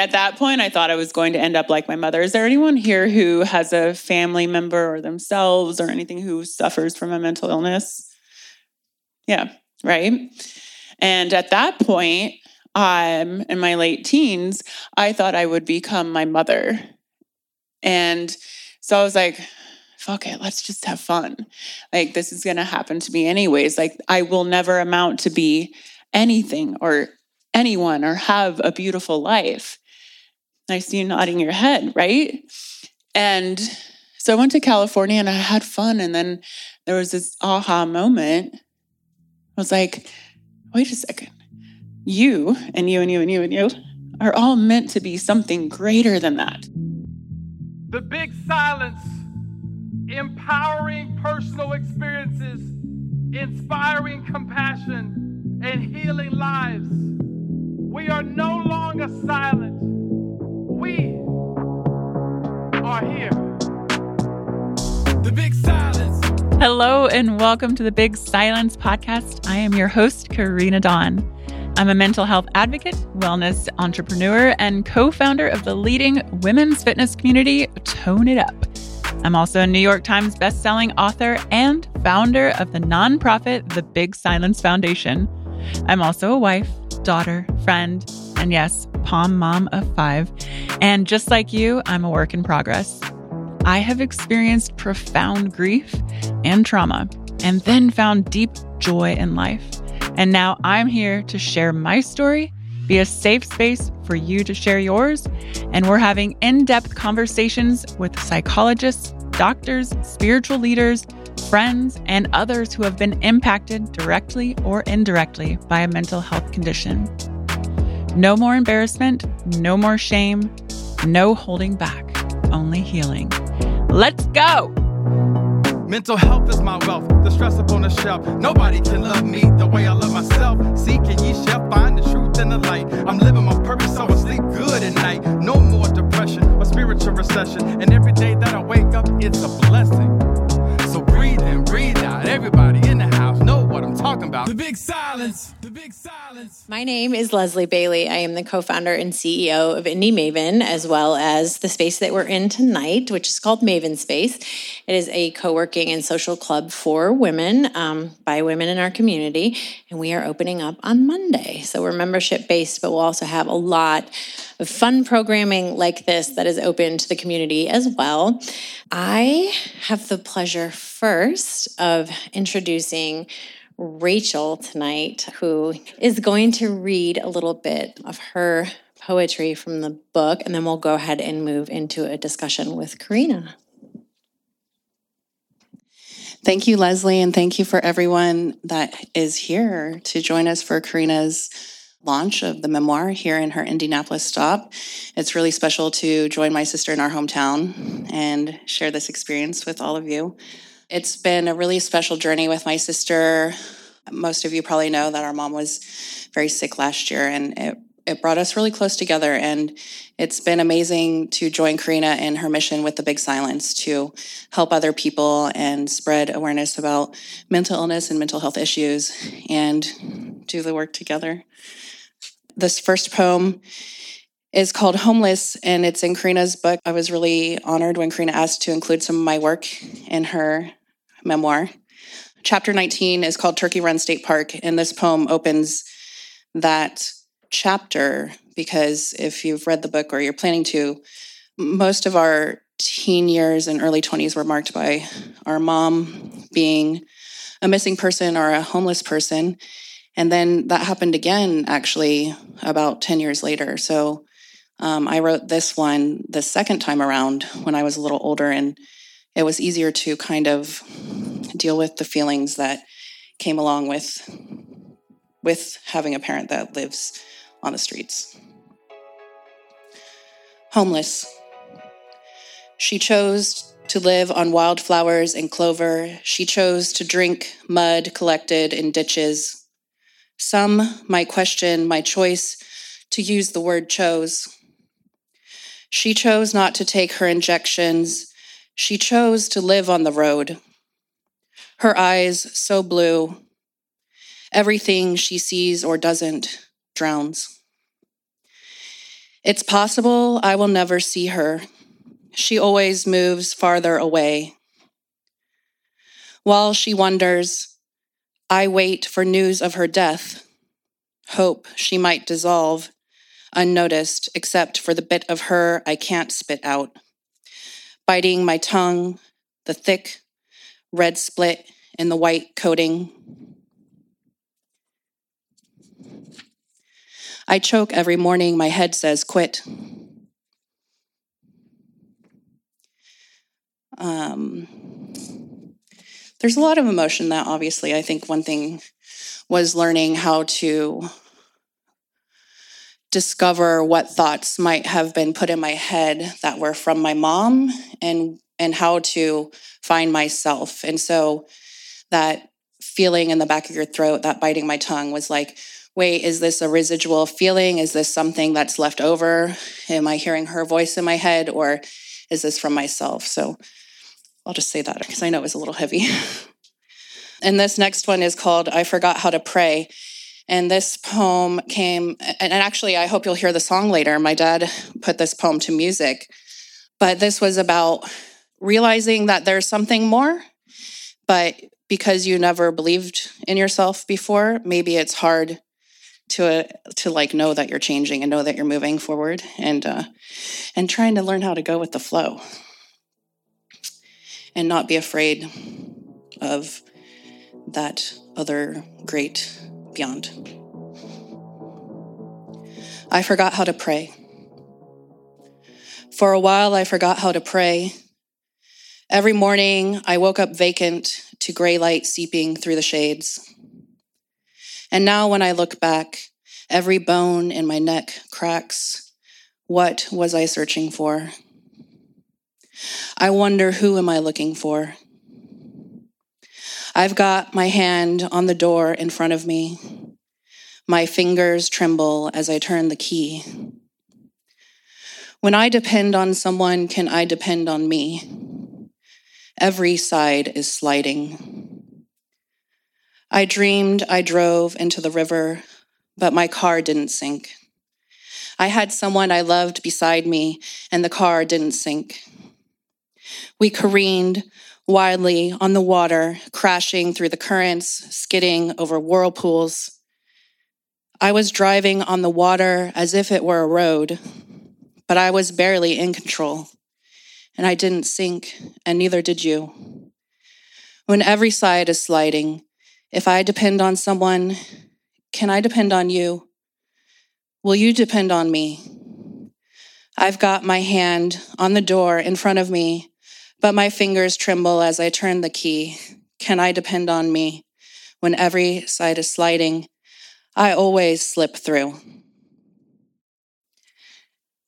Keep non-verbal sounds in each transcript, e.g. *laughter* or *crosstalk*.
At that point, I thought I was going to end up like my mother. Is there anyone here who has a family member or themselves or anything who suffers from a mental illness? Yeah, right. And at that point, I'm in my late teens, I thought I would become my mother. And so I was like, fuck it, let's just have fun. Like, this is going to happen to me anyways. Like, I will never amount to be anything or anyone or have a beautiful life. I see you nodding your head, right? And so I went to California and I had fun. And then there was this aha moment. I was like, wait a second. You and you and you and you and you are all meant to be something greater than that. The big silence, empowering personal experiences, inspiring compassion, and healing lives. We are no longer silent. We are here. The Big Silence. Hello, and welcome to the Big Silence Podcast. I am your host, Karena Dawn. I'm a mental health advocate, wellness entrepreneur, and co founder of the leading women's fitness community, Tone It Up. I'm also a New York Times bestselling author and founder of the nonprofit The Big Silence Foundation. I'm also a wife, daughter, friend, and yes, Pom mom of five. And just like you, I'm a work in progress. I have experienced profound grief and trauma, and then found deep joy in life. And now I'm here to share my story, be a safe space for you to share yours. And we're having in depth conversations with psychologists, doctors, spiritual leaders, friends, and others who have been impacted directly or indirectly by a mental health condition. No more embarrassment, no more shame, no holding back, only healing. Let's go! Mental health is my wealth, the stress up on the shelf. Nobody can love me the way I love myself. Seeking ye shall find the truth and the light. I'm living my purpose, so I sleep good at night. No more depression or spiritual recession. And every day that I wake up, it's a blessing. So breathe in, breathe out. Everybody talking about. The big silence. The big silence. My name is Leslie Bailey. I am the co founder and CEO of Indy Maven, as well as the space that we're in tonight, which is called Maven Space. It is a co working and social club for women um, by women in our community. And we are opening up on Monday. So we're membership based, but we'll also have a lot of fun programming like this that is open to the community as well. I have the pleasure first of introducing Rachel tonight, who is going to read a little bit of her poetry from the book, and then we'll go ahead and move into a discussion with Karena. Thank you, Leslie, and thank you for everyone that is here to join us for Karena's launch of the memoir here in her Indianapolis stop. It's really special to join my sister in our hometown and share this experience with all of you. It's been a really special journey with my sister. Most of you probably know that our mom was very sick last year, and it, it brought us really close together. And it's been amazing to join Karena in her mission with the Big Silence to help other people and spread awareness about mental illness and mental health issues and do the work together. This first poem is called Homeless, and it's in Karena's book. I was really honored when Karina asked to include some of my work in her memoir. Chapter 19 is called Turkey Run State Park, and this poem opens that chapter because if you've read the book or you're planning to, most of our teen years and early 20s were marked by our mom being a missing person or a homeless person. And then that happened again, actually, about 10 years later. So um, I wrote this one the second time around when I was a little older, and it was easier to kind of deal with the feelings that came along with with having a parent that lives on the streets. Homeless. She chose to live on wildflowers and clover. She chose to drink mud collected in ditches. Some might question my choice to use the word chose. She chose not to take her injections. She chose to live on the road. Her eyes so blue. Everything she sees or doesn't drowns. It's possible I will never see her. She always moves farther away. While she wonders, I wait for news of her death, hope she might dissolve, unnoticed, except for the bit of her I can't spit out. Biting my tongue, the thick red split in the white coating. I choke every morning, my head says, quit. Um, there's a lot of emotion that obviously I think one thing was learning how to discover what thoughts might have been put in my head that were from my mom and and how to find myself. And so that feeling in the back of your throat, that biting my tongue was like, wait, is this a residual feeling? Is this something that's left over? Am I hearing her voice in my head or is this from myself? So I'll just say that because I know it was a little heavy. *laughs* and this next one is called I Forgot How to Pray. And this poem came, and actually, I hope you'll hear the song later. My dad put this poem to music, but this was about realizing that there's something more, but because you never believed in yourself before, maybe it's hard to uh, to like know that you're changing and know that you're moving forward and uh, and trying to learn how to go with the flow and not be afraid of that other great beyond. I forgot how to pray. For a while, I forgot how to pray. Every morning, I woke up vacant to gray light seeping through the shades. And now, when I look back, every bone in my neck cracks. What was I searching for? I wonder who am I looking for? I've got my hand on the door in front of me. My fingers tremble as I turn the key. When I depend on someone, can I depend on me? Every side is sliding. I dreamed I drove into the river, but my car didn't sink. I had someone I loved beside me, and the car didn't sink. We careened wildly on the water, crashing through the currents, skidding over whirlpools. I was driving on the water as if it were a road, but I was barely in control, and I didn't sink, and neither did you. When every side is sliding, if I depend on someone, can I depend on you? Will you depend on me? I've got my hand on the door in front of me but my fingers tremble as I turn the key. Can I depend on me? When every side is sliding, I always slip through.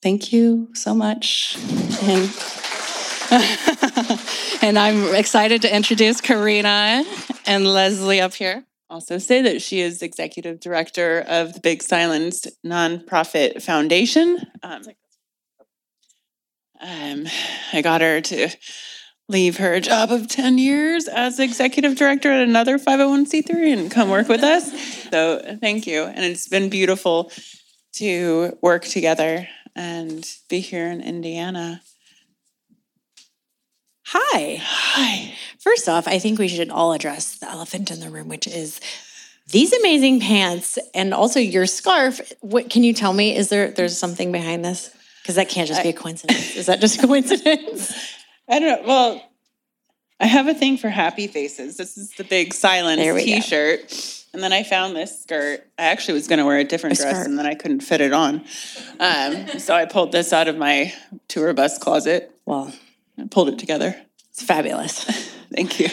Thank you so much. And, *laughs* and I'm excited to introduce Karena and Leslie up here. Also, say that she is executive director of the Big Silence nonprofit foundation. Um, um, I got her to leave her job of 10 years as executive director at another 501c3 and come work with us. So thank you. And it's been beautiful to work together and be here in Indiana. Hi. Hi. First off, I think we should all address the elephant in the room, which is these amazing pants and also your scarf. What can you tell me? Is there there's something behind this? Because that can't just be a coincidence. Is that just a *laughs* coincidence? I don't know. Well, I have a thing for happy faces. This is the big silence t-shirt. And then I found this skirt. I actually was going to wear a different a dress skirt. and then I couldn't fit it on. Um, so I pulled this out of my tour bus closet. Well, I pulled it together. It's fabulous. *laughs* Thank you.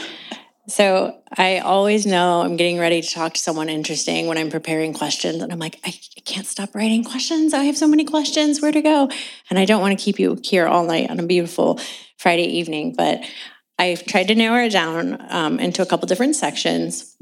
So I always know I'm getting ready to talk to someone interesting when I'm preparing questions. And I'm like, I can't stop writing questions. I have so many questions. Where to go? And I don't want to keep you here all night on a beautiful Friday evening. But I've tried to narrow it down um, into a couple different sections.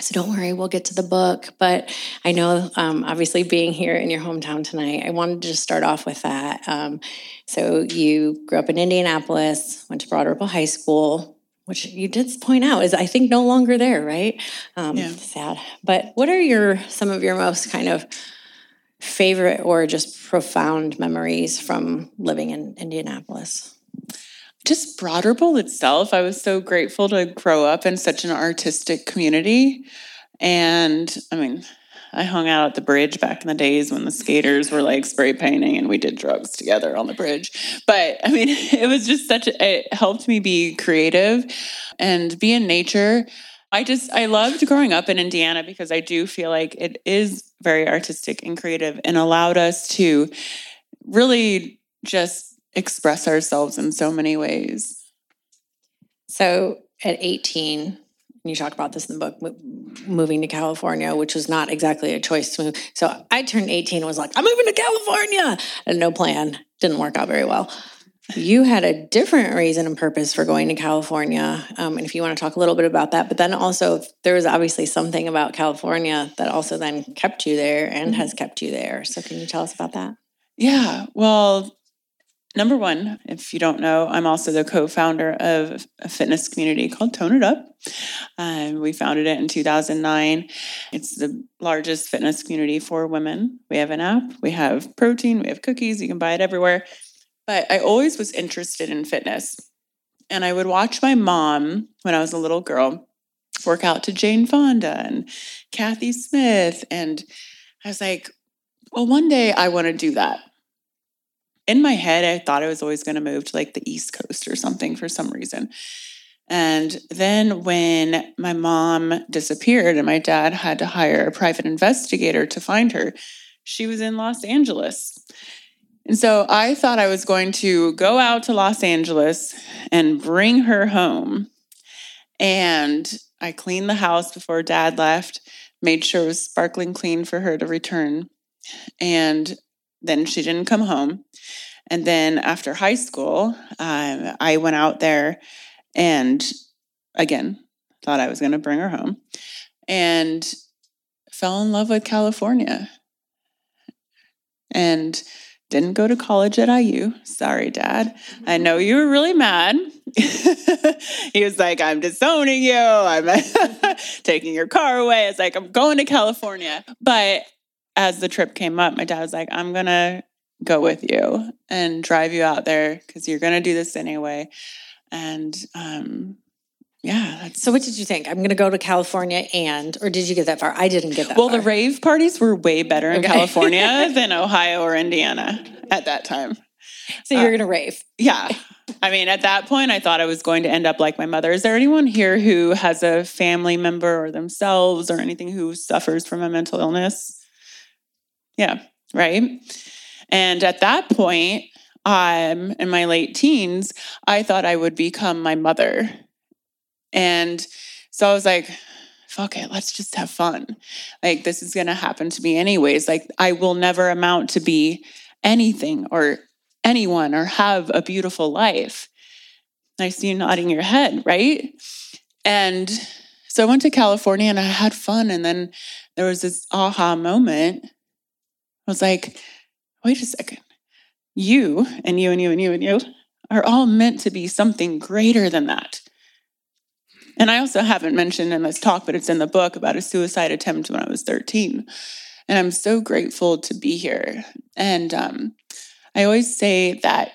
So don't worry, we'll get to the book. But I know, um, obviously, being here in your hometown tonight, I wanted to just start off with that. Um, so you grew up in Indianapolis, went to Broad Ripple High School, which you did point out is I think no longer there, right? Um, yeah. Sad. But what are your some of your most kind of favorite or just profound memories from living in Indianapolis? Just Broad Ripple itself. I was so grateful to grow up in such an artistic community. And I mean, I hung out at the bridge back in the days when the skaters were like spray painting and we did drugs together on the bridge. But I mean, *laughs* it was just such a, it helped me be creative and be in nature. I just, I loved growing up in Indiana because I do feel like it is very artistic and creative and allowed us to really just express ourselves in so many ways. So at 18, you talk about this in the book, moving to California, which was not exactly a choice to move. So I turned 18 and was like, I'm moving to California. And no plan. Didn't work out very well. You had a different reason and purpose for going to California. Um, and if you want to talk a little bit about that, but then also there was obviously something about California that also then kept you there and mm-hmm. has kept you there. So can you tell us about that? Yeah. Well, number one, if you don't know, I'm also the co founder of a fitness community called Tone It Up. Um, we founded it in 2009. It's the largest fitness community for women. We have an app, we have protein, we have cookies, you can buy it everywhere. But I always was interested in fitness. And I would watch my mom when I was a little girl work out to Jane Fonda and Kathy Smith. And I was like, well, one day I want to do that in my head, I thought I was always going to move to like the East Coast or something for some reason. And then when my mom disappeared and my dad had to hire a private investigator to find her, she was in Los Angeles. And so I thought I was going to go out to Los Angeles and bring her home. And I cleaned the house before dad left, made sure it was sparkling clean for her to return. And then she didn't come home. And then after high school, um, I went out there and again, thought I was going to bring her home and fell in love with California. And didn't go to college at IU. Sorry, Dad. I know you were really mad. *laughs* he was like, I'm disowning you. I'm *laughs* taking your car away. It's like, I'm going to California. But as the trip came up, my dad was like, I'm going to go with you and drive you out there because you're going to do this anyway. And um, yeah. so, what did you think? I'm going to go to California and, or did you get that far? I didn't get that far. well, far. the rave parties were way better in okay. California *laughs* than Ohio or Indiana at that time. So, you're uh, going to rave? Yeah. I mean, at that point, I thought I was going to end up like my mother. Is there anyone here who has a family member or themselves or anything who suffers from a mental illness? Yeah, right. And at that point, um, in my late teens, I thought I would become my mother. And so I was like, fuck it, let's just have fun. Like, this is going to happen to me anyways. Like, I will never amount to be anything or anyone or have a beautiful life. I see you nodding your head, right? And so I went to California and I had fun. And then there was this aha moment. I was like, wait a second. You and you and you and you and you are all meant to be something greater than that. And I also haven't mentioned in this talk, but it's in the book about a suicide attempt when I was 13. And I'm so grateful to be here. And um, I always say that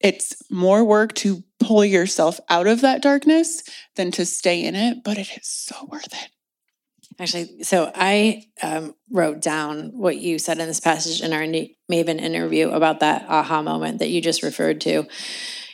it's more work to pull yourself out of that darkness than to stay in it, but it is so worth it. Actually, so I um, wrote down what you said in this passage in our Maven interview about that aha moment that you just referred to.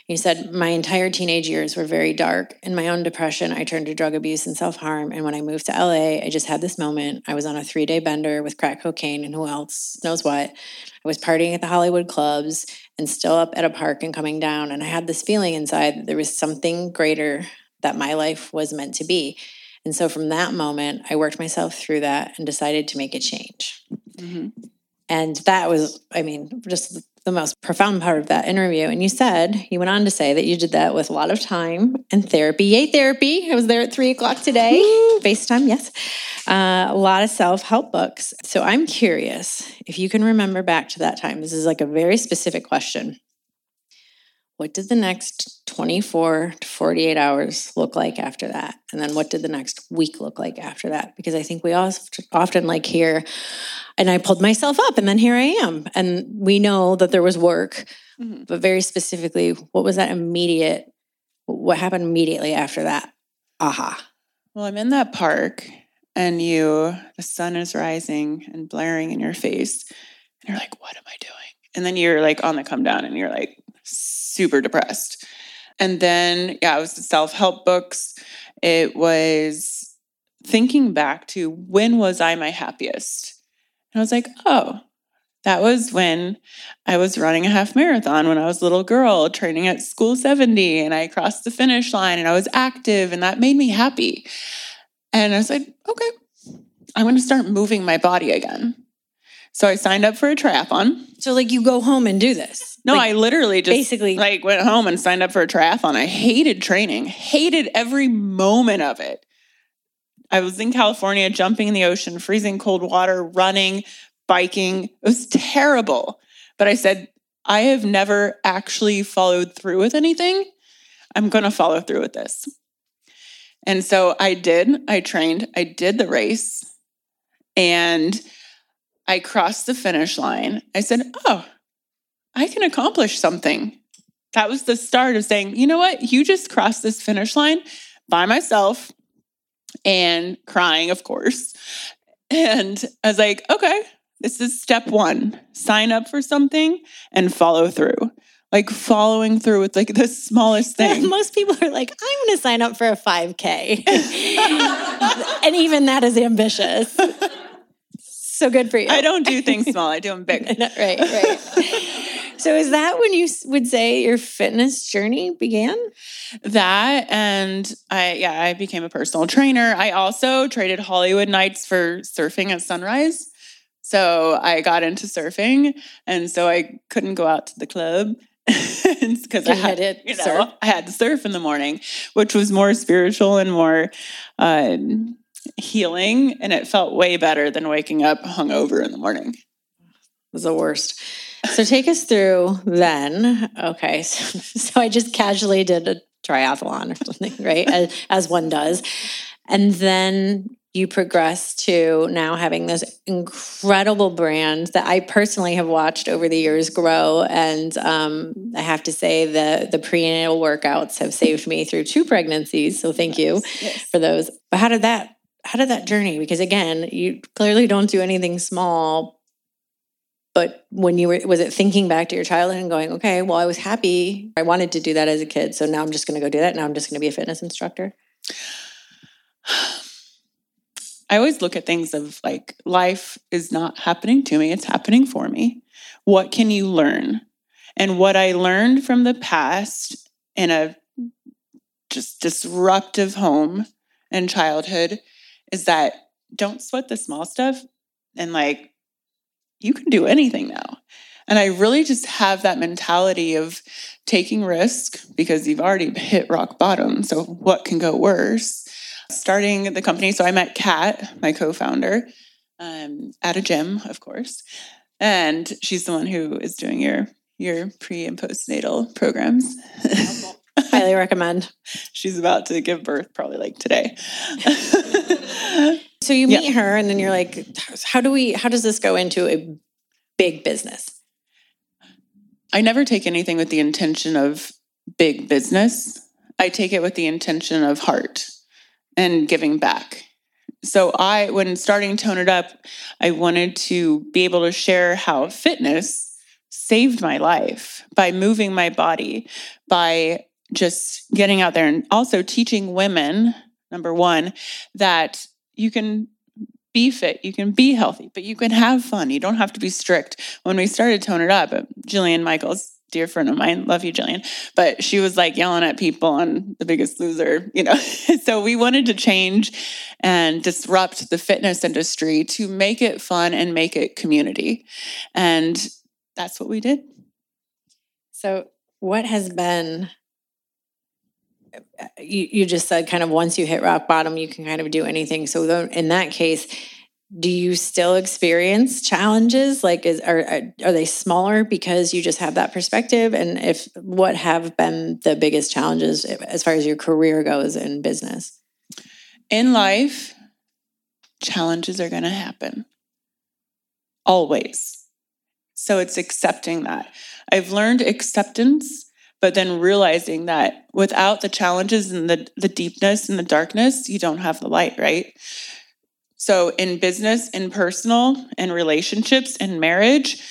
You said, My entire teenage years were very dark. In my own depression, I turned to drug abuse and self harm. And when I moved to LA, I just had this moment. I was on a three day bender with crack cocaine and who else knows what. I was partying at the Hollywood clubs and still up at a park and coming down. And I had this feeling inside that there was something greater that my life was meant to be. And so from that moment, I worked myself through that and decided to make a change. Mm-hmm. And that was, I mean, just the most profound part of that interview. And you said, you went on to say that you did that with a lot of time and therapy. Yay, therapy. I was there at three o'clock today. FaceTime, yes. Uh, a lot of self help books. So I'm curious if you can remember back to that time. This is like a very specific question. What did the next 24 to 48 hours look like after that? And then what did the next week look like after that? Because I think we all often like here and I pulled myself up and then here I am. And we know that there was work, mm-hmm. but very specifically, what was that immediate, what happened immediately after that? Aha. Well, I'm in that park and you, the sun is rising and blaring in your face. And you're like, what am I doing? And then you're like on the come down and you're like super depressed. And then, yeah, it was the self help books. It was thinking back to when was I my happiest? And I was like, oh, that was when I was running a half marathon when I was a little girl, training at school 70, and I crossed the finish line and I was active, and that made me happy. And I said, like, okay, I'm going to start moving my body again. So I signed up for a triathlon. So like you go home and do this? No, like, I literally just basically like went home and signed up for a triathlon. I hated training, hated every moment of it. I was in California, jumping in the ocean, freezing cold water, running, biking. It was terrible. But I said, I have never actually followed through with anything. I'm going to follow through with this. And so I did. I trained, I did the race, and I crossed the finish line. I said, Oh, I can accomplish something. That was the start of saying, you know what? You just crossed this finish line by myself and crying, of course. And I was like, okay, this is step one sign up for something and follow through like following through with like the smallest *laughs* thing. Most people are like, I'm going to sign up for a 5K. *laughs* and even that is ambitious. *laughs* So good for you. I don't do things small, I do them big. *laughs* right, right. so is that when you would say your fitness journey began? That and I yeah, I became a personal trainer. I also traded Hollywood nights for surfing at sunrise. So I got into surfing and so I couldn't go out to the club *laughs* because I had it. You know, surf. I had to surf in the morning, which was more spiritual and more uh, healing, and it felt way better than waking up hungover in the morning. It was the worst. So take us through then. Okay, so, *laughs* so I just casually did a triathlon or something, right? As, as one does, and then you progress to now having this incredible brand that I personally have watched over the years grow. And um, I have to say the the prenatal workouts have saved me through two pregnancies. So thank you yes. for those. But how did that how did that journey? Because again, you clearly don't do anything small. But when you were, was it thinking back to your childhood and going, okay, well, I was happy. I wanted to do that as a kid. So now I'm just going to go do that. Now I'm just going to be a fitness instructor. I always look at things of like life is not happening to me, it's happening for me. What can you learn? And what I learned from the past in a just disruptive home and childhood is that don't sweat the small stuff and like you can do anything now. And I really just have that mentality of taking risk because you've already hit rock bottom. So what can go worse? starting the company. So I met Kat, my co-founder, um, at a gym, of course, and she's the one who is doing your your pre and postnatal programs. Highly recommend. *laughs* she's about to give birth, probably like today. *laughs* so you meet her, and then you're like, "How do we? How does this go into a big business?" I never take anything with the intention of big business. I take it with the intention of heart and giving back. So I when starting Tone It Up, I wanted to be able to share how fitness saved my life by moving my body, by just getting out there and also teaching women, number one, that you can be fit, you can be healthy, but you can have fun. You don't have to be strict. When we started Tone It Up, Jillian Michaels dear friend of mine, love you, Jillian, but she was like yelling at people on The Biggest Loser, you know. *laughs* so we wanted to change and disrupt the fitness industry to make it fun and make it community. And that's what we did. So, what has been you, you just said kind of once you hit rock bottom, you can kind of do anything. So, in that case, do you still experience challenges? Like is are are they smaller because you just have that perspective? And if what have been the biggest challenges as far as your career goes in business? In life challenges are going to happen. Always. So it's accepting that. I've learned acceptance but then realizing that without the challenges and the, the deepness and the darkness you don't have the light right so, in business, in personal, in relationships, in marriage,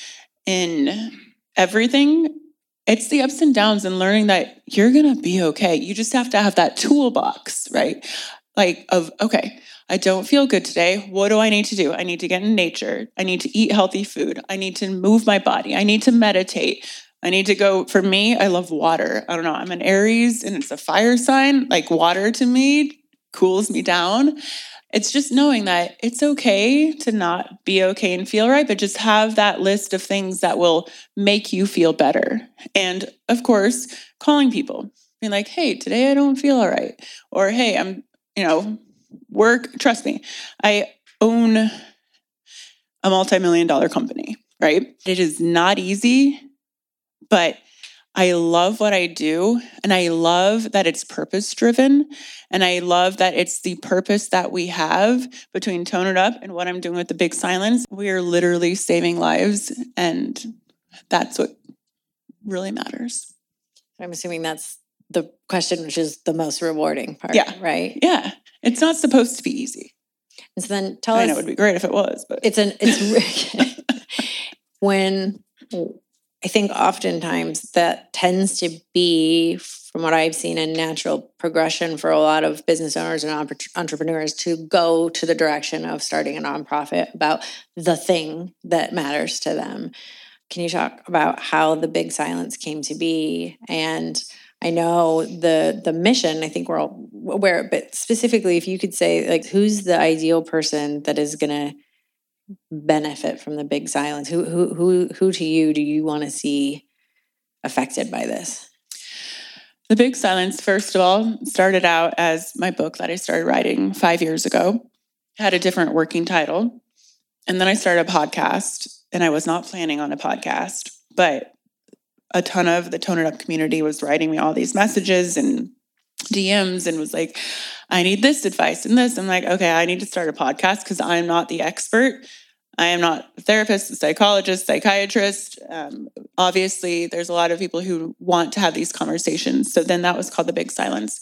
in everything, it's the ups and downs and learning that you're going to be okay. You just have to have that toolbox, right? Like, of, okay, I don't feel good today. What do I need to do? I need to get in nature. I need to eat healthy food. I need to move my body. I need to meditate. I need to go. For me, I love water. I don't know. I'm an Aries and it's a fire sign. Like, water to me cools me down it's just knowing that it's okay to not be okay and feel right, but just have that list of things that will make you feel better. And of course, calling people, being like, hey, today I don't feel all right. Or hey, I'm, you know, work, trust me, I own a multi million dollar company, right? It is not easy, but I love what I do and I love that it's purpose driven and I love that it's the purpose that we have between Tone It Up and what I'm doing with the Big Silence. We are literally saving lives and that's what really matters. I'm assuming that's the question which is the most rewarding part, yeah. right? Yeah. It's not supposed to be easy. And so then tell I us know it would be great if it was, but it's an it's *laughs* *laughs* when I think oftentimes that tends to be, from what I've seen, a natural progression for a lot of business owners and entrepreneurs to go to the direction of starting a nonprofit about the thing that matters to them. Can you talk about how the Big Silence came to be? And I know the the mission. I think we're all aware, but specifically, if you could say, like, who's the ideal person that is going to benefit from the big silence? Who who who who to you do you want to see affected by this? The Big Silence, first of all, started out as my book that I started writing five years ago. Had a different working title. And then I started a podcast, and I was not planning on a podcast, but a ton of the Tone It Up community was writing me all these messages and DMs and was like, I need this advice and this. I'm like, okay, I need to start a podcast because I'm not the expert. I am not a therapist, a psychologist, psychiatrist. Um, obviously, there's a lot of people who want to have these conversations. So then that was called The Big Silence.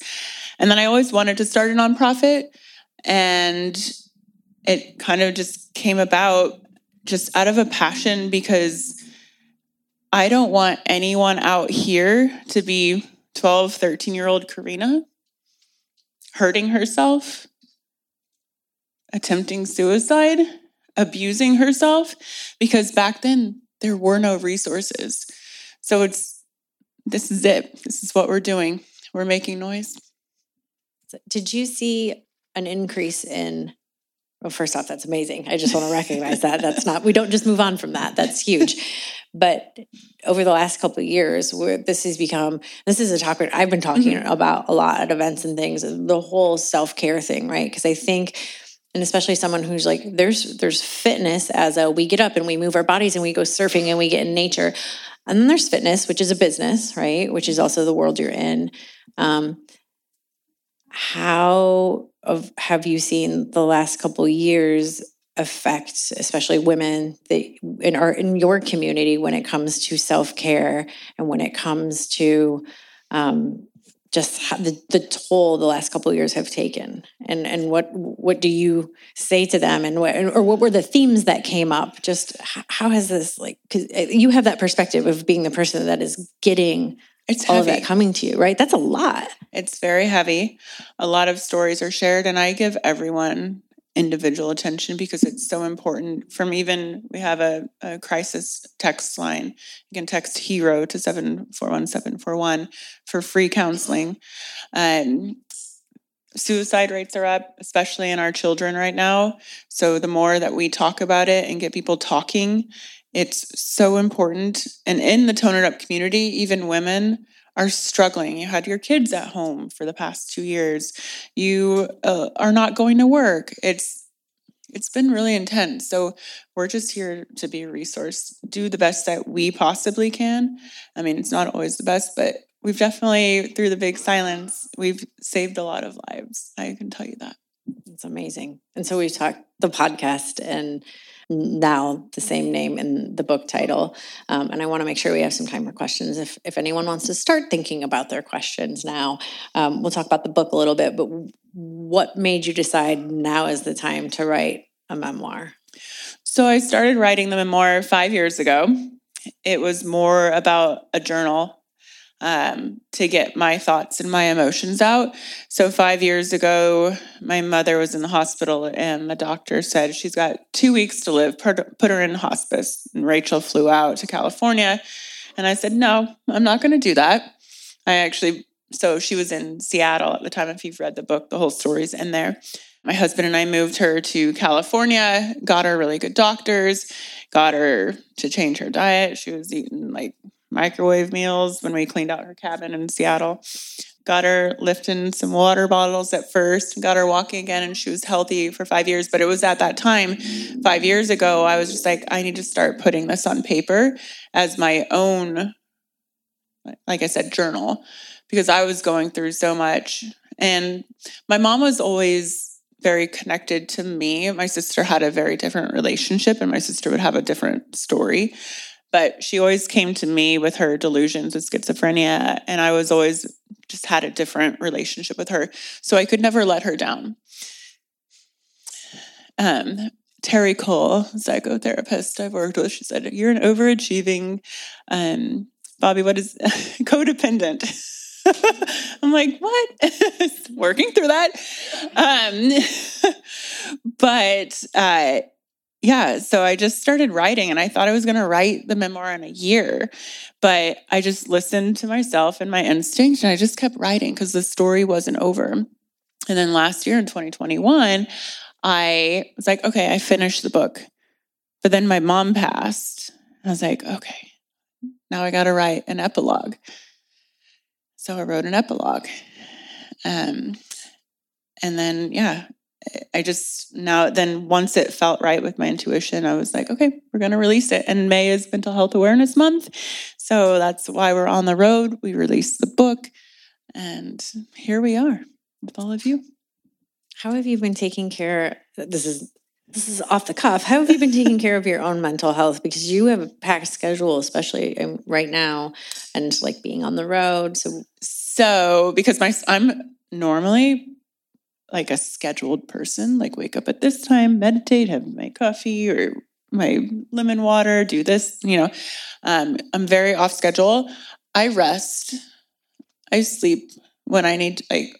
And then I always wanted to start a nonprofit. And it kind of just came about just out of a passion because I don't want anyone out here to be 12, 13 year old Karena hurting herself, attempting suicide abusing herself because back then there were no resources. So it's this is it. This is what we're doing. We're making noise. Did you see an increase in well, first off, that's amazing. I just want to recognize that. That's not, we don't just move on from that. That's huge. But over the last couple of years, where this has become, this is a topic I've been talking mm-hmm. about a lot at events and things, the whole self care thing, right? Because I think and especially someone who's like there's there's fitness as a we get up and we move our bodies and we go surfing and we get in nature and then there's fitness which is a business right which is also the world you're in um, how of have you seen the last couple years affect especially women that in our in your community when it comes to self-care and when it comes to um, just the, the toll the last couple years have taken? And and what what do you say to them and what or what were the themes that came up? Just how has this like because uh, you have that perspective of being the person that is getting it's all heavy. of that coming to you right? That's a lot. It's very heavy. A lot of stories are shared and i give everyone individual attention because it's so important from even we have a, a, crisis text line. You can text hero to 741741 for free counseling. Um, suicide rates are up especially in our children right now. So the more that we talk about it and get people talking it's so important and in the tone it up community even women are struggling. You had your kids at home for the past two years. You uh, are not going to work. It's it's been really intense. So we're just here to be a resource, do the best that we possibly can. I mean, it's not always the best, but we've definitely, through the big silence, we've saved a lot of lives. I can tell you that. It's amazing. And so we've talked the podcast and now the same name in the book title. Um, and I want to make sure we have some time for questions. If, if anyone wants to start thinking about their questions now, um, we'll talk about the book a little bit. But what made you decide now is the time to write a memoir? So I started writing the memoir five years ago. It was more about a journal um, to get my thoughts and my emotions out. So, five years ago, my mother was in the hospital, and the doctor said she's got two weeks to live, put her in hospice. And Rachel flew out to California. And I said, No, I'm not going to do that. I actually, so she was in Seattle at the time. If you've read the book, the whole story's in there. My husband and I moved her to California, got her really good doctors, got her to change her diet. She was eating like microwave meals when we cleaned out her cabin in Seattle. Got her lifting some water bottles at first, got her walking again, and she was healthy for five years. But it was at that time, five years ago, I was just like, I need to start putting this on paper as my own, like I said, journal, because I was going through so much. And my mom was always very connected to me. My sister had a very different relationship, and my sister would have a different story but she always came to me with her delusions with schizophrenia and i was always just had a different relationship with her so i could never let her down. Um, terry cole psychotherapist i've worked with she said you're an overachieving um, bobby what is *laughs* codependent? *laughs* I'm like what? *laughs* Working through that. Um, but uh, yeah, so I just started writing and I thought I was going to write the memoir in a year. But I just listened to myself and my instinct and I just kept writing because the story wasn't over. And then last year in 2021, I was like, okay, I finished the book. But then my mom passed. I was like, okay, now I got to write an epilogue. So I wrote an epilogue. Um, and then, yeah, I just now then once it felt right with my intuition, I was like, okay, we're going to release it. And May is Mental Health Awareness Month. So that's why we're on the road. We released the book and here we are with all of you. How have you been taking care this is this is off the cuff. How have you been taking care of your own mental health because you have a packed schedule especially um, right now and like being on the road. So so because my I'm normally like a scheduled person, like wake up at this time, meditate, have my coffee or my lemon water, do this, you know. Um, I'm very off schedule. I rest. I sleep when I need like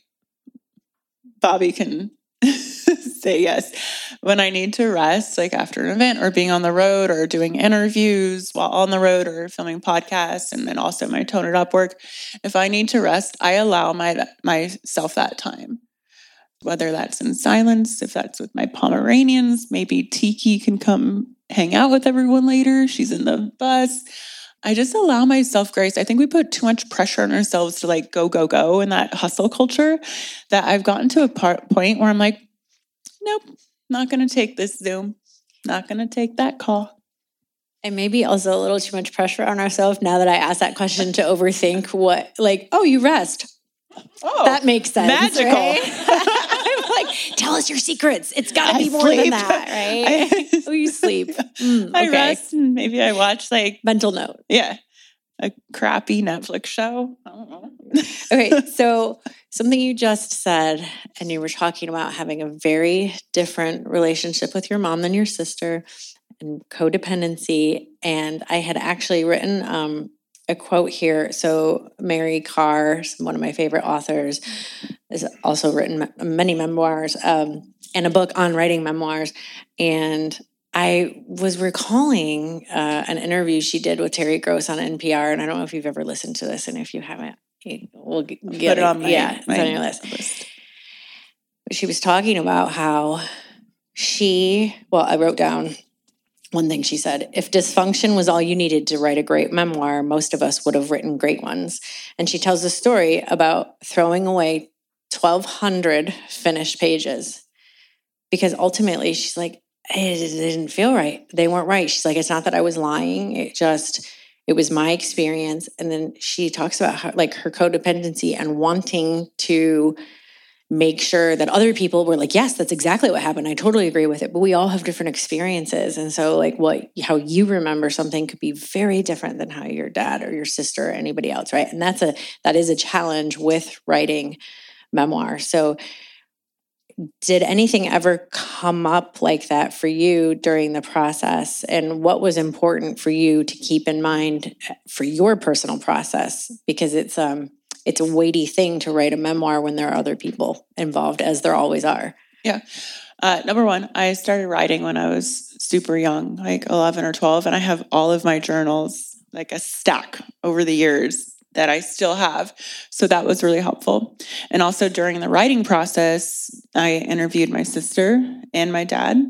Bobby can *laughs* say yes. When I need to rest, like after an event or being on the road or doing interviews while on the road or filming podcasts and then also my tone it up work, if I need to rest, I allow my myself that time whether that's in silence, if that's with my Pomeranians, maybe Tiki can come hang out with everyone later. She's in the bus. I just allow myself grace. I think we put too much pressure on ourselves to like go, go, go in that hustle culture that I've gotten to a part, point where I'm like, nope, not going to take this Zoom, not going to take that call. And maybe also a little too much pressure on ourselves now that I asked that question to overthink what, like, oh, you rest. Oh, that makes sense. Magical. Right? *laughs* like, tell us your secrets. It's got to be more sleep. than that, *laughs* right? I, *laughs* oh, you sleep. Mm, I rest and maybe I watch like mental note. Yeah, a crappy Netflix show. I don't know. *laughs* okay, so something you just said, and you were talking about having a very different relationship with your mom than your sister, and codependency. And I had actually written um, a quote here. So Mary Karr, one of my favorite authors, has also written many memoirs um, and a book on writing memoirs. And I was recalling uh, an interview she did with Terry Gross on NPR, and I don't know if you've ever listened to this, and if you haven't, we'll get Put it on my, yeah, my on your list. list. She was talking about how she, well, I wrote down one thing she said if dysfunction was all you needed to write a great memoir, most of us would have written great ones. And she tells a story about throwing away 1,200 finished pages because ultimately she's like, it didn't feel right. They weren't right. She's like, it's not that I was lying. It just, it was my experience. And then she talks about how, like her codependency and wanting to make sure that other people were like, yes, that's exactly what happened. I totally agree with it. But we all have different experiences. And so like what how you remember something could be very different than how your dad or your sister or anybody else, right? And that's a that is a challenge with writing memoir. So did anything ever come up like that for you during the process and what was important for you to keep in mind for your personal process because it's um it's a weighty thing to write a memoir when there are other people involved, as there always are. Yeah. Uh, number one, I started writing when I was super young, like 11 or 12, and I have all of my journals, like a stack over the years that I still have. So that was really helpful. And also during the writing process, I interviewed my sister and my dad.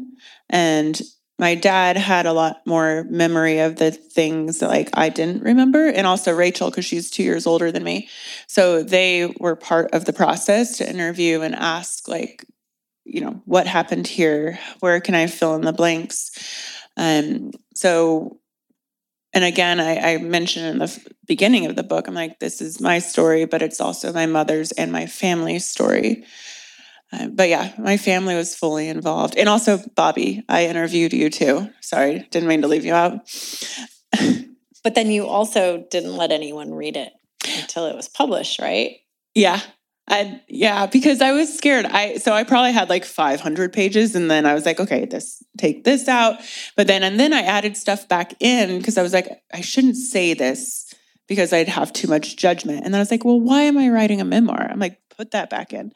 And my dad had a lot more memory of the things that like I didn't remember and also Rachel because she's 2 years older than me. So they were part of the process to interview and ask like you know what happened here? Where can I fill in the blanks? Um so and again I, I mentioned in the beginning of the book I'm like this is my story but it's also my mother's and my family's story uh, but yeah, my family was fully involved. And also, Bobby, I interviewed you too. Sorry, didn't mean to leave you out. *laughs* but then you also didn't let anyone read it until it was published, right? Yeah. I, yeah, because I was scared. I so I probably had like 500 pages, and then I was like, okay, this take this out. But then and then I added stuff back in because I was like, I shouldn't say this because I'd have too much judgment. And then I was like, well, why am I writing a memoir? I'm like, put that back in.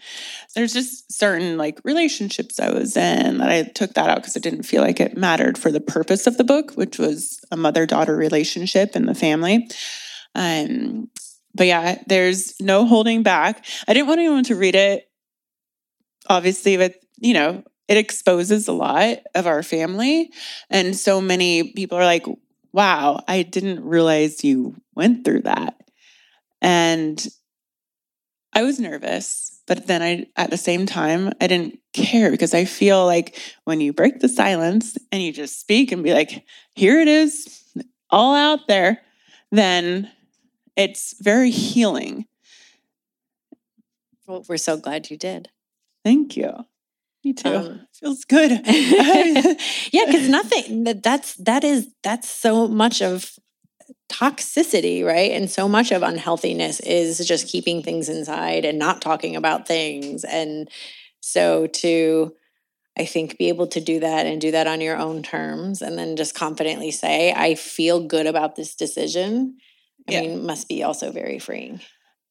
There's just certain like relationships I was in that I took that out because it didn't feel like it mattered for the purpose of the book, which was a mother daughter relationship in the family. Um, but yeah, there's no holding back. I didn't want anyone to read it, obviously, but you know, it exposes a lot of our family. And so many people are like, wow, I didn't realize you went through that. And I was nervous, but then I, at the same time, I didn't care because I feel like when you break the silence and you just speak and be like, here it is, all out there, then it's very healing. Well, we're so glad you did. Thank you. Me too. Um, *laughs* Feels good. *laughs* yeah, because *laughs* nothing that's that is that's so much of toxicity, right? And so much of unhealthiness is just keeping things inside and not talking about things. And so to, I think, be able to do that and do that on your own terms and then just confidently say, I feel good about this decision. I yeah. mean, must be also very freeing.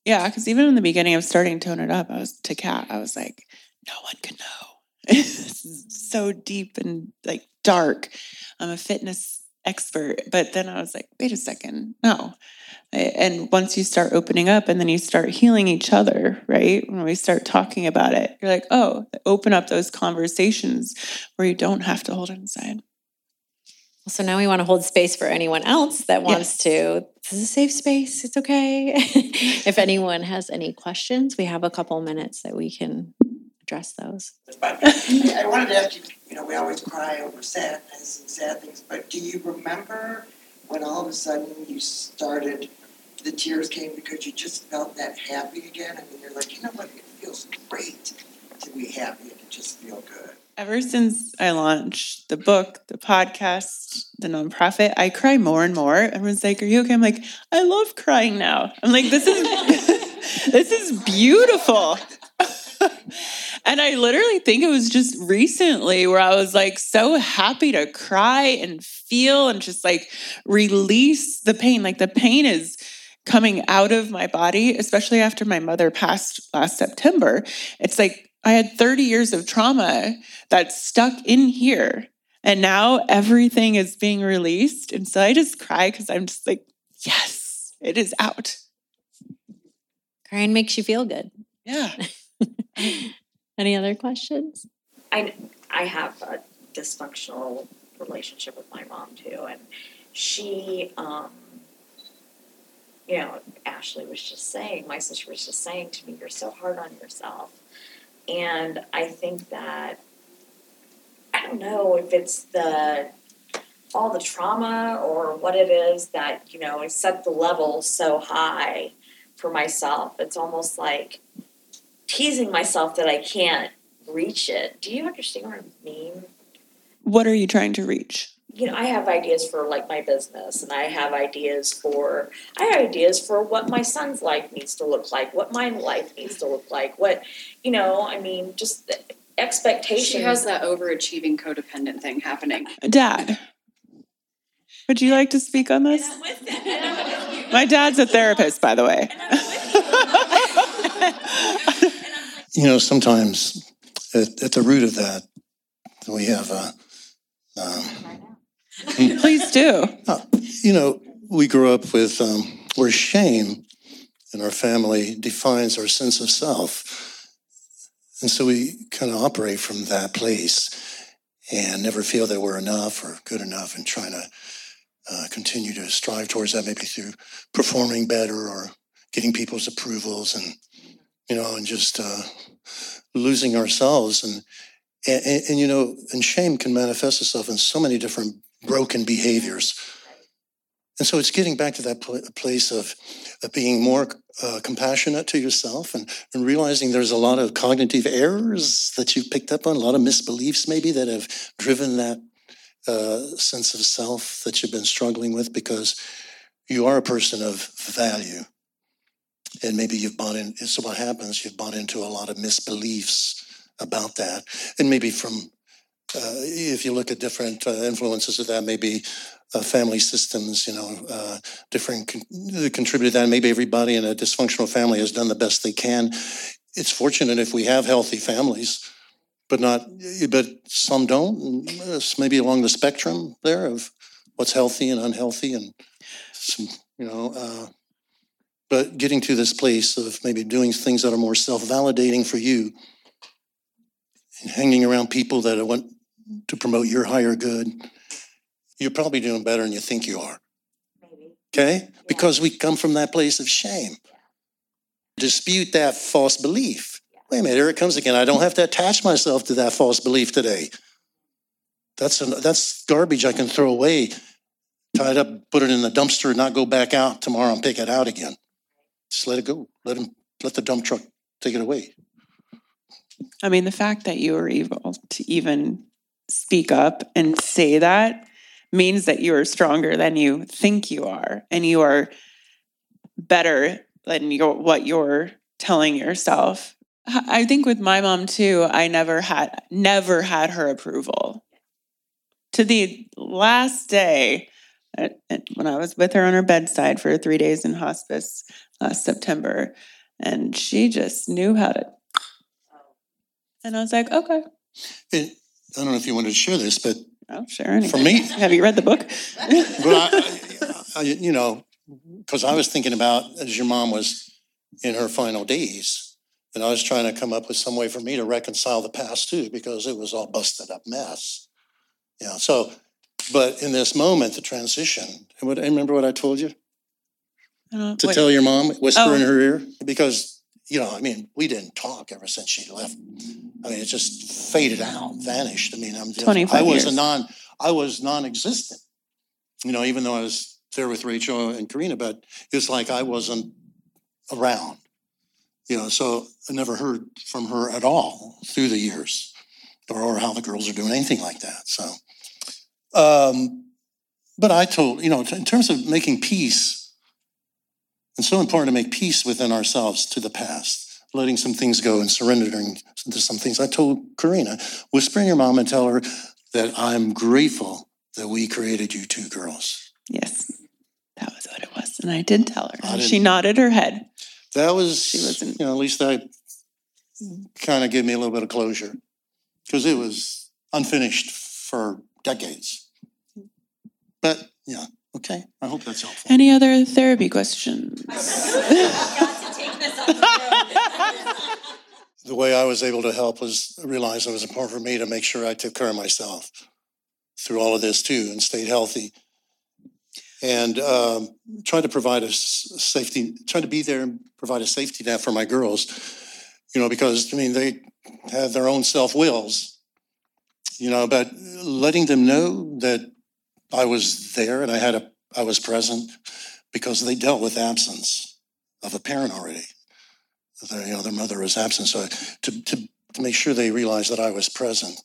Yeah, because even in the beginning of starting Tone It Up, I was to Kat, I was like, no one can know. *laughs* It's so deep and like dark. I'm a fitness expert. But then I was like, wait a second, no. And once you start opening up and then you start healing each other, right? When we start talking about it, you're like, oh, open up those conversations where you don't have to hold it inside. So now we want to hold space for anyone else that wants yes. to. This is a safe space. It's okay. *laughs* if anyone has any questions, we have a couple minutes that we can address those. I wanted to ask you, you know, we always cry over sadness and sad things, but do you remember when all of a sudden you started, the tears came because you just felt that happy again? I mean, you're like, you know what, it feels great to be happy and to just feel good. Ever since I launched the book, the podcast, the nonprofit, I cry more and more. Everyone's like, "Are you okay?" I'm like, "I love crying now." I'm like, "This is *laughs* this is beautiful." *laughs* and I literally think it was just recently where I was like so happy to cry and feel and just like release the pain. Like the pain is coming out of my body, especially after my mother passed last September. It's like I had 30 years of trauma that's stuck in here. And now everything is being released. And so I just cry because I'm just like, yes, it is out. Crying makes you feel good. Yeah. *laughs* Any other questions? I I have a dysfunctional relationship with my mom too, and she, um, you know, Ashley was just saying, my sister was just saying to me, "You're so hard on yourself," and I think that I don't know if it's the all the trauma or what it is that you know I set the level so high for myself. It's almost like teasing myself that I can't reach it. Do you understand what I mean? What are you trying to reach? you know, I have ideas for like my business and I have ideas for I have ideas for what my son's life needs to look like, what my life needs to look like, what you know, I mean, just the expectations. She has that overachieving codependent thing happening. Dad, would you like to speak on this? My dad's a therapist, by the way. You know, sometimes at, at, the root of that, we have a. Um, *laughs* Please do. Uh, you know, we grew up with um, where shame in our family defines our sense of self. And so we kind of operate from that place and never feel that we're enough or good enough and trying to uh, continue to strive towards that, maybe through performing better or getting people's approvals and, you know, and just uh, losing ourselves. And, and, and, you know, and shame can manifest itself in so many different broken behaviors. And so it's getting back to that pl- place of, of being more uh, compassionate to yourself and, and realizing there's a lot of cognitive errors that you've picked up on, a lot of misbeliefs maybe that have driven that uh, sense of self that you've been struggling with because you are a person of value. And maybe you've bought in, so what happens, you've bought into a lot of misbeliefs about that. And maybe from uh, if you look at different uh, influences of that, maybe uh, family systems, you know, uh, different con- contribute to that. Maybe everybody in a dysfunctional family has done the best they can. It's fortunate if we have healthy families, but not, but some don't. It's maybe along the spectrum there of what's healthy and unhealthy, and some, you know. But getting to this place of maybe doing things that are more self-validating for you and hanging around people that want to promote your higher good, you're probably doing better than you think you are. Okay? Because we come from that place of shame. Dispute that false belief. Wait a minute, here it comes again. I don't have to attach myself to that false belief today. That's a, that's garbage I can throw away, tie it up, put it in the dumpster, and not go back out tomorrow and pick it out again. Just let it go. Let him let the dump truck take it away. I mean, the fact that you were able to even speak up and say that means that you are stronger than you think you are and you are better than your, what you're telling yourself. I think with my mom too, I never had never had her approval. To the last day uh, uh, when I was with her on her bedside for 3 days in hospice last September and she just knew how to and I was like, okay. It, I don't know if you wanted to share this, but oh, I'll share anything. for me, *laughs* Have you read the book? *laughs* but I, I, you know, because I was thinking about as your mom was in her final days, and I was trying to come up with some way for me to reconcile the past too, because it was all busted up mess. Yeah. So, but in this moment, the transition. And what, remember what I told you to wait. tell your mom, whisper Oh. in her ear, because you know, I mean, we didn't talk ever since she left. I mean, it just faded out, vanished. I mean, I'm just, I was a non, I was non-existent. You know, even though I was there with Rachel and Karena, but it's like I wasn't around. You know, so I never heard from her at all through the years, or, or how the girls are doing, anything like that. So, um, but I told you know, in terms of making peace, it's so important to make peace within ourselves to the past, letting some things go and surrendering to some things. I told Karena, whisper in your mom and tell her that I'm grateful that we created you two girls. Yes, that was what it was. And I did tell her. And she nodded her head. That was, She wasn't- you know, at least that kind of gave me a little bit of closure because it was unfinished for decades. But yeah, okay. I hope that's helpful. Any other therapy questions? *laughs* the way I was able to help was realize it was important for me to make sure I took care of myself through all of this too and stayed healthy and um, try to provide a safety, try to be there and provide a safety net for my girls, you know, because I mean, they have their own self wills you know, but letting them know that I was there and I had a, I was present because they dealt with absence of a parent already. Their, you know, their mother was absent. So to, to, to make sure they realized that I was present.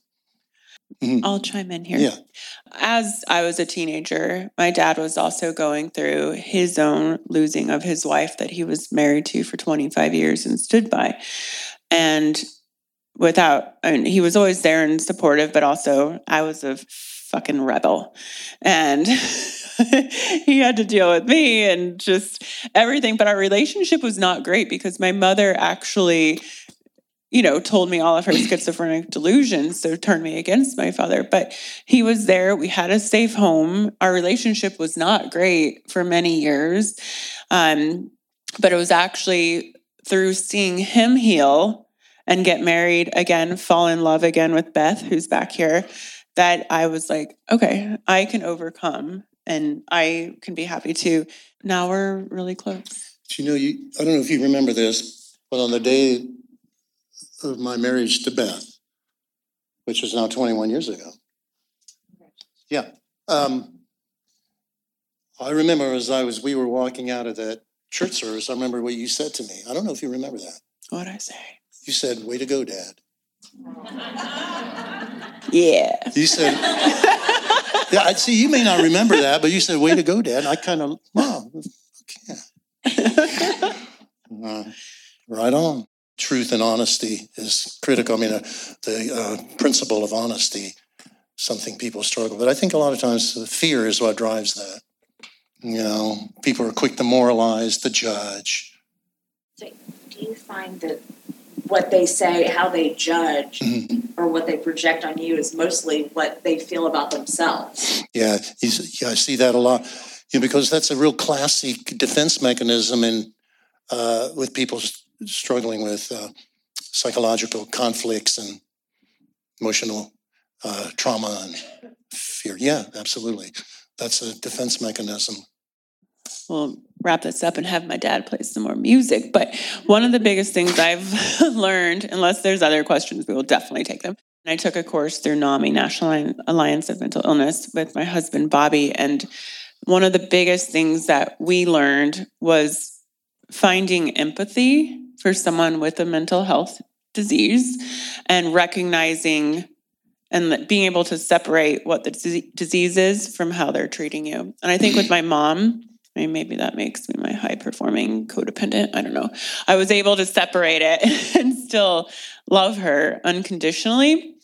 Mhm. I'll chime in here. Yeah. As I was a teenager, my dad was also going through his own losing of his wife that he was married to for 25 years and stood by. And without, I mean, he was always there and supportive, but also I was a fucking rebel. And *laughs* he had to deal with me and just everything. But our relationship was not great because my mother actually you know, told me all of her schizophrenic *coughs* delusions, so turned me against my father. But he was there. We had a safe home. Our relationship was not great for many years. Um, but it was actually through seeing him heal and get married again, fall in love again with Beth, who's back here, that I was like, okay, I can overcome and I can be happy too. Now we're really close. You know, you, I don't know if you remember this, but on the day of my marriage to Beth, which was now 21 years ago. Yeah. Um, I remember as I was, we were walking out of that church service, I remember what you said to me. I don't know if you remember that. What'd I say? You said, way to go, dad. Yeah. You said, yeah, I see, you may not remember that, but you said, way to go, dad. And I kind of, wow, okay. Uh, right on. Truth and honesty is critical. I mean, uh, the uh, principle of honesty, something people struggle. But I think a lot of times the fear is what drives that. You know, people are quick to moralize, to judge. So Do you find that what they say, how they judge, Mhm. or what they project on you is mostly what they feel about themselves? Yeah, he's, yeah, I see that a lot. You know, because that's a real classic defense mechanism in uh, with people struggling with uh, psychological conflicts and emotional uh, trauma and fear. Yeah, absolutely. That's a defense mechanism. we'll wrap this up and have my dad play some more music. But one of the biggest things I've *laughs* learned, unless there's other questions, we will definitely take them. I took a course through NAMI, National Alliance of Mental Illness, with my husband, Bobby. And one of the biggest things that we learned was finding empathy for someone with a mental health disease and recognizing and being able to separate what the disease is from how they're treating you. And I think with my mom, I mean, maybe that makes me my high performing codependent. I don't know. I was able to separate it *laughs* and still love her unconditionally.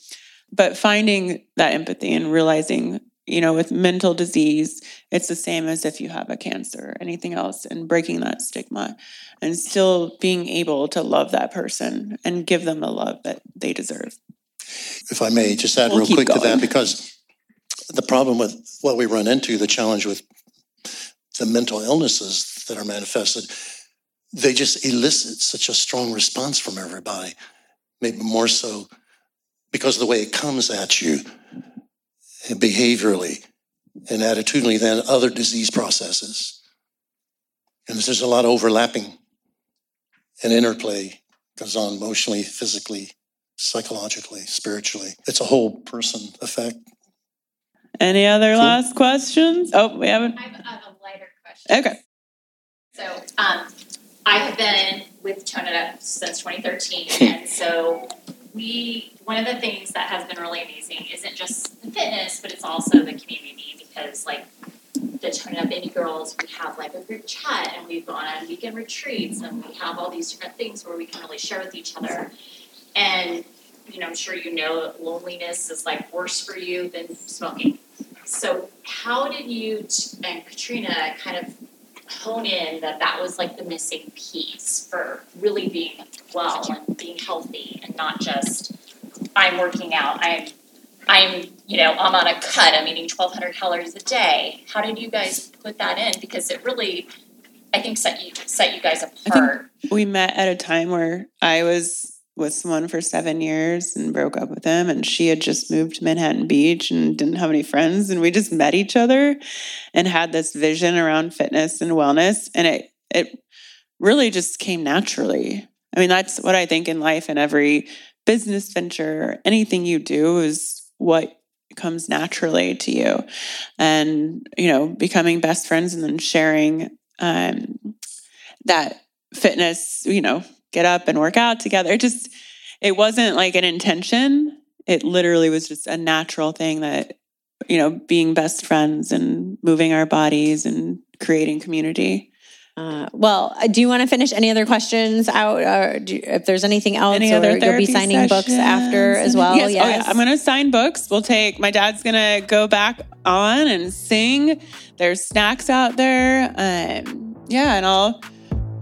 But finding that empathy and realizing, you know, with mental disease, it's the same as if you have a cancer or anything else, and breaking that stigma and still being able to love that person and give them the love that they deserve. If I may, just add We'll real quick to that, because the problem with what we run into, the challenge with the mental illnesses that are manifested, they just elicit such a strong response from everybody, maybe more so because of the way it comes at you behaviorally and attitudinally than other disease processes. And there's a lot of overlapping and interplay goes on emotionally, physically, psychologically, spiritually. It's a whole person effect. Any other Cool. last questions? Oh, we haven't. I have, I have a lighter question. Okay. So, um, I have been with Tone It Up since 2013, and so we one of the things that has been really amazing isn't just the fitness, but it's also the community because like the Tone It Up Indy Girls, we have like a group chat, and we've gone on weekend retreats, and we have all these different things where we can really share with each other, and you know, I'm sure you know that loneliness is like worse for you than smoking. So, how did you t- and Katrina kind of hone in that that was like the missing piece for really being well and being healthy and not just I'm working out, I'm I'm you know I'm on a cut, I'm eating 1,200 calories a day. How did you guys put that in? Because it really, I think set you set you guys apart. We met at a time where I was with someone for seven years and broke up with him, and she had just moved to Manhattan Beach and didn't have any friends, and we just met each other and had this vision around fitness and wellness, and it it really just came naturally. I mean, that's what I think in life and every business venture, anything you do is what comes naturally to you and you know becoming best friends and then sharing um, that fitness you know get up and work out together it just it wasn't like an intention it literally was just a natural thing that you know being best friends and moving our bodies and creating community Uh, well, do you want to finish any other questions out? Or do, if there's anything else, Any other you'll be signing books after as well. Yes. Oh, yeah. I'm going to sign books. We'll take, my dad's going to go back on and sing. There's snacks out there. Um, yeah. And I'll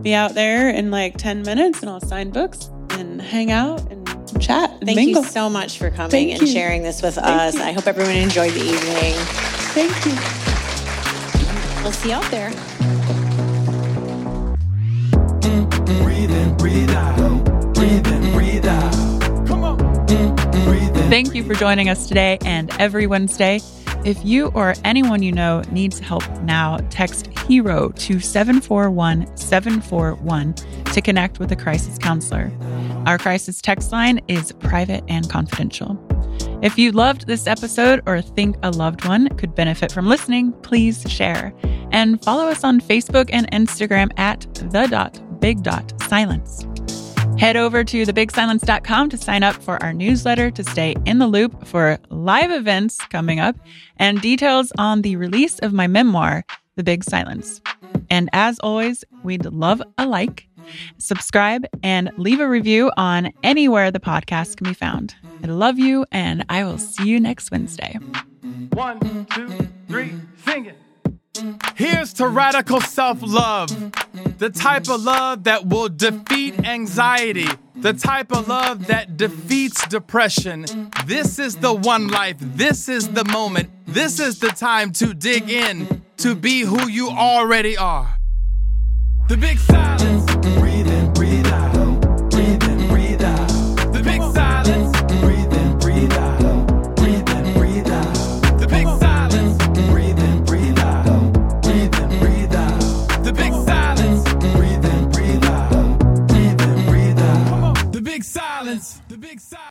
be out there in like 10 minutes and I'll sign books and hang out and chat and Thank mingle. you so much for coming Thank and you. sharing this with Thank us. you. I hope everyone enjoyed the evening. Thank you. We'll see you out there. Breathe in, breathe out. Breathe in, breathe out. Come on. Breathe in. Thank you for joining us today and every Wednesday. If you or anyone you know needs help now, text HERO to 741 741 to connect with a crisis counselor. Our crisis text line is private and confidential. If you loved this episode or think a loved one could benefit from listening, please share and follow us on Facebook and Instagram at the dot big dot silence. Head over to thebigsilence.com to sign up for our newsletter to stay in the loop for live events coming up and details on the release of my memoir, The Big Silence. And as always, we'd love a like, subscribe, and leave a review on anywhere the podcast can be found. I love you, and I will see you next Wednesday. One, two, three, sing it. Here's to radical self love. The type of love that will defeat anxiety. The type of love that defeats depression. This is the one life. This is the moment. This is the time to dig in, to be who you already are. The big silence. Breathe in, breathe out. Breathe in, breathe out. The big silence. Breathe in, breathe out. Breathe in, breathe out. The big silence. Breathe in, breathe out. Breathe in, breathe out. The big silence. Breathe in, breathe out. Breathe in, breathe out. The big silence. The big silence.